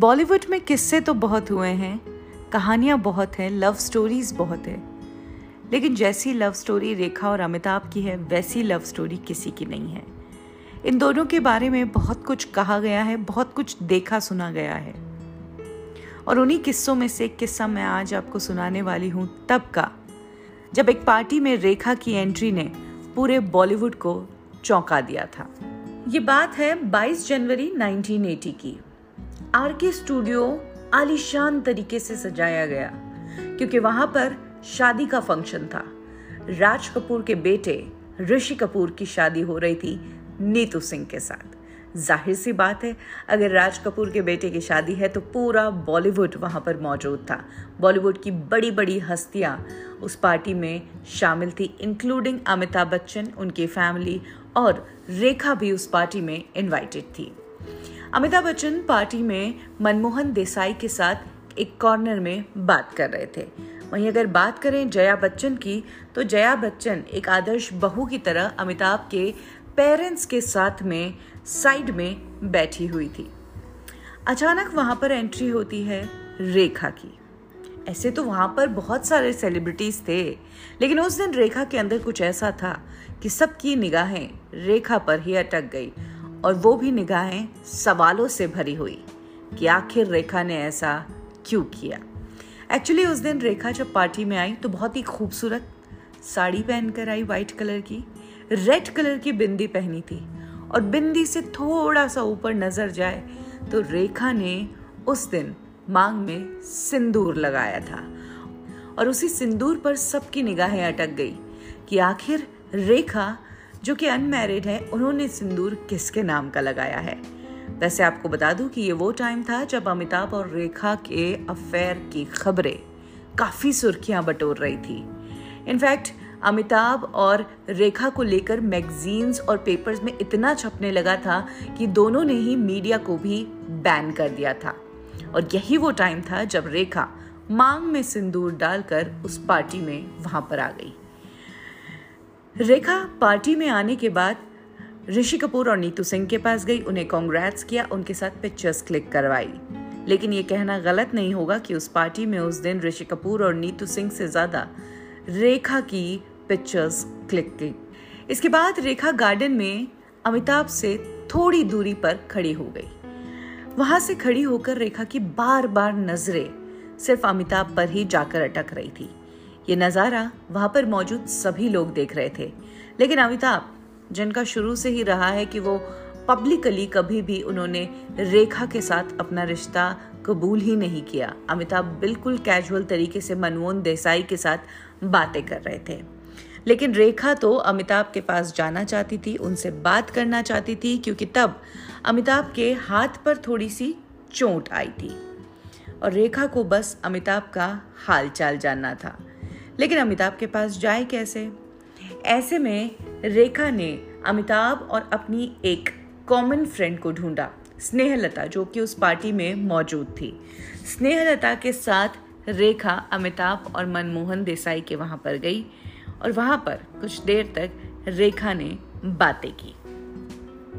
बॉलीवुड में किस्से तो बहुत हुए हैं, कहानियाँ बहुत हैं लव स्टोरीज बहुत है। लेकिन जैसी लव स्टोरी रेखा और अमिताभ की है, वैसी लव स्टोरी किसी की नहीं है। इन दोनों के बारे में बहुत कुछ कहा गया है, बहुत कुछ देखा सुना गया है। और उन्हीं किस्सों में से एक किस्सा मैं आज आपको सुनाने वाली हूँ, तब का। जब एक पार्टी में रेखा की एंट्री ने पूरे बॉलीवुड को चौंका दिया था। ये बात है 22 जनवरी 1980 की। आर के स्टूडियो आलिशान तरीके से सजाया गया, क्योंकि वहाँ पर शादी का फ़ंक्शन था। राज कपूर के बेटे ऋषि कपूर की शादी हो रही थी नीतू सिंह के साथ। ज़ाहिर सी बात है, अगर राज कपूर के बेटे की शादी है तो पूरा बॉलीवुड वहाँ पर मौजूद था। बॉलीवुड की बड़ी बड़ी हस्तियाँ उस पार्टी में शामिल थी इंक्लूडिंग अमिताभ बच्चन, उनकी फैमिली और रेखा भी उस पार्टी में इनवाइटेड थी। अमिताभ बच्चन पार्टी में मनमोहन देसाई के साथ एक कॉर्नर में बात कर रहे थे। वहीं अगर बात करें जया बच्चन की तो जया बच्चन एक आदर्श बहू की तरह अमिताभ के पेरेंट्स के साथ में साइड में बैठी हुई थी। अचानक वहाँ पर एंट्री होती है रेखा की। ऐसे तो वहाँ पर बहुत सारे सेलिब्रिटीज थे, लेकिन उस दिन रेखा के अंदर कुछ ऐसा था कि सबकी निगाहें रेखा पर ही अटक गई। और वो भी निगाहें सवालों से भरी हुई कि आखिर रेखा ने ऐसा क्यों किया। एक्चुअली उस दिन रेखा जब पार्टी में आई तो बहुत ही खूबसूरत साड़ी पहनकर आई वाइट कलर की। रेड कलर की बिंदी पहनी थी और बिंदी से थोड़ा सा ऊपर नज़र जाए तो रेखा ने उस दिन मांग में सिंदूर लगाया था और उसी सिंदूर पर सबकी निगाहें अटक गई कि आखिर रेखा जो कि अनमैरिड है, उन्होंने सिंदूर किसके नाम का लगाया है? वैसे आपको बता दूँ कि ये वो टाइम था जब अमिताभ और रेखा के अफेयर की खबरें काफ़ी सुर्खियाँ बटोर रही थी। इनफैक्ट अमिताभ और रेखा को लेकर मैगजीन्स और पेपर्स में इतना छपने लगा था कि दोनों ने ही मीडिया को भी बैन कर दिया था। और यही वो टाइम था जब रेखा मांग में सिंदूर डालकर उस पार्टी में वहाँ पर आ गई। रेखा पार्टी में आने के बाद ऋषि कपूर और नीतू सिंह के पास गई, उन्हें कांग्रेट्स किया, उनके साथ पिक्चर्स क्लिक करवाई। लेकिन ये कहना गलत नहीं होगा कि उस पार्टी में उस दिन ऋषि कपूर और नीतू सिंह से ज़्यादा रेखा की पिक्चर्स क्लिक की। इसके बाद रेखा गार्डन में अमिताभ से थोड़ी दूरी पर खड़ी हो गई। वहाँ से खड़ी होकर रेखा की बार बार नज़रें सिर्फ़ अमिताभ पर ही जाकर अटक रही थी। ये नज़ारा वहाँ पर मौजूद सभी लोग देख रहे थे। लेकिन अमिताभ, जिनका शुरू से ही रहा है कि वो पब्लिकली कभी भी उन्होंने रेखा के साथ अपना रिश्ता कबूल ही नहीं किया, अमिताभ बिल्कुल कैजुअल तरीके से मनमोहन देसाई के साथ बातें कर रहे थे। लेकिन रेखा तो अमिताभ के पास जाना चाहती थी, उनसे बात करना चाहती थी, क्योंकि तब अमिताभ के हाथ पर थोड़ी सी चोट आई थी। और रेखा को बस अमिताभ का हाल चाल जानना था। लेकिन अमिताभ के पास जाए कैसे? ऐसे में रेखा ने अमिताभ और अपनी एक कॉमन फ्रेंड को ढूंढा, स्नेहलता, जो कि उस पार्टी में मौजूद थी। स्नेहलता के साथ रेखा, अमिताभ और मनमोहन देसाई के वहाँ पर गई और वहाँ पर कुछ देर तक रेखा ने बातें की।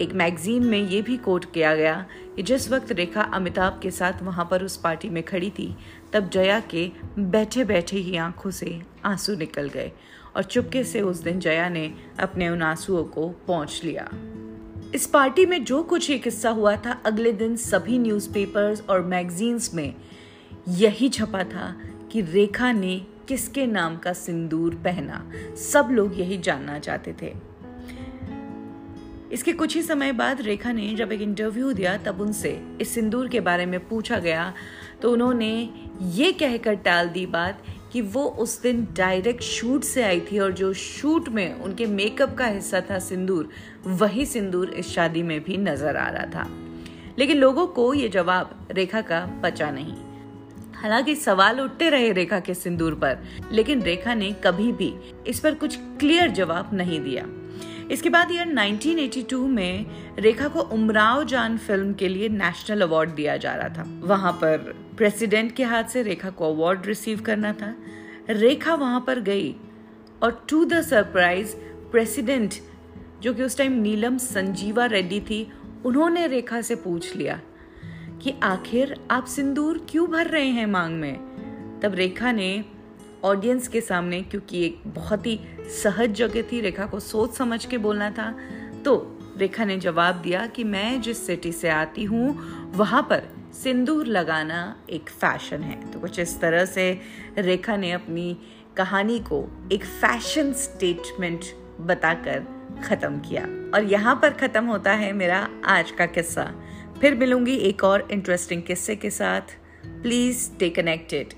एक मैगजीन में ये भी कोट किया गया जिस वक्त रेखा अमिताभ के साथ वहाँ पर उस पार्टी में खड़ी थी, तब जया के बैठे बैठे ही आँखों से आँसू निकल गए और चुपके से उस दिन जया ने अपने उन आंसुओं को पहुँच लिया। इस पार्टी में जो कुछ ये किस्सा हुआ था, अगले दिन सभी न्यूज़पेपर्स और मैगजीन्स में यही छपा था कि रेखा ने किसके नाम का सिंदूर पहना। सब लोग यही जानना चाहते थे। इसके कुछ ही समय बाद रेखा ने जब एक इंटरव्यू दिया तब उनसे इस सिंदूर के बारे में पूछा गया तो उन्होंने ये कहकर टाल दी बात कि वो उस दिन डायरेक्ट शूट से आई थी और जो शूट में उनके मेकअप का हिस्सा था सिंदूर, वही सिंदूर इस शादी में भी नज़र आ रहा था। लेकिन लोगों को ये जवाब रेखा का पचा नहीं। हालाँकि सवाल उठते रहे रेखा के सिंदूर पर, लेकिन रेखा ने कभी भी इस पर कुछ क्लियर जवाब नहीं दिया। इसके बाद ईयर 1982 में रेखा को उमराव जान फ़िल्म के लिए नेशनल अवार्ड दिया जा रहा था। वहाँ पर प्रेसिडेंट के हाथ से रेखा को अवार्ड रिसीव करना था। रेखा वहाँ पर गई और टू द सरप्राइज़ प्रेसिडेंट जो कि उस टाइम नीलम संजीवा रेड्डी थी, उन्होंने रेखा से पूछ लिया कि आखिर आप सिंदूर क्यों भर रहे हैं मांग में? तब रेखा ने ऑडियंस के सामने, क्योंकि एक बहुत ही सहज जगह थी रेखा को सोच समझ के बोलना था। तो रेखा ने जवाब दिया कि मैं जिस सिटी से आती हूँ, वहाँ पर सिंदूर लगाना एक फ़ैशन है। तो कुछ इस तरह से रेखा ने अपनी कहानी को एक फ़ैशन स्टेटमेंट बताकर ख़त्म किया। और यहाँ पर ख़त्म होता है मेरा आज का किस्सा। फिर मिलूँगी एक और इंटरेस्टिंग किस्से के साथ। Please stay connected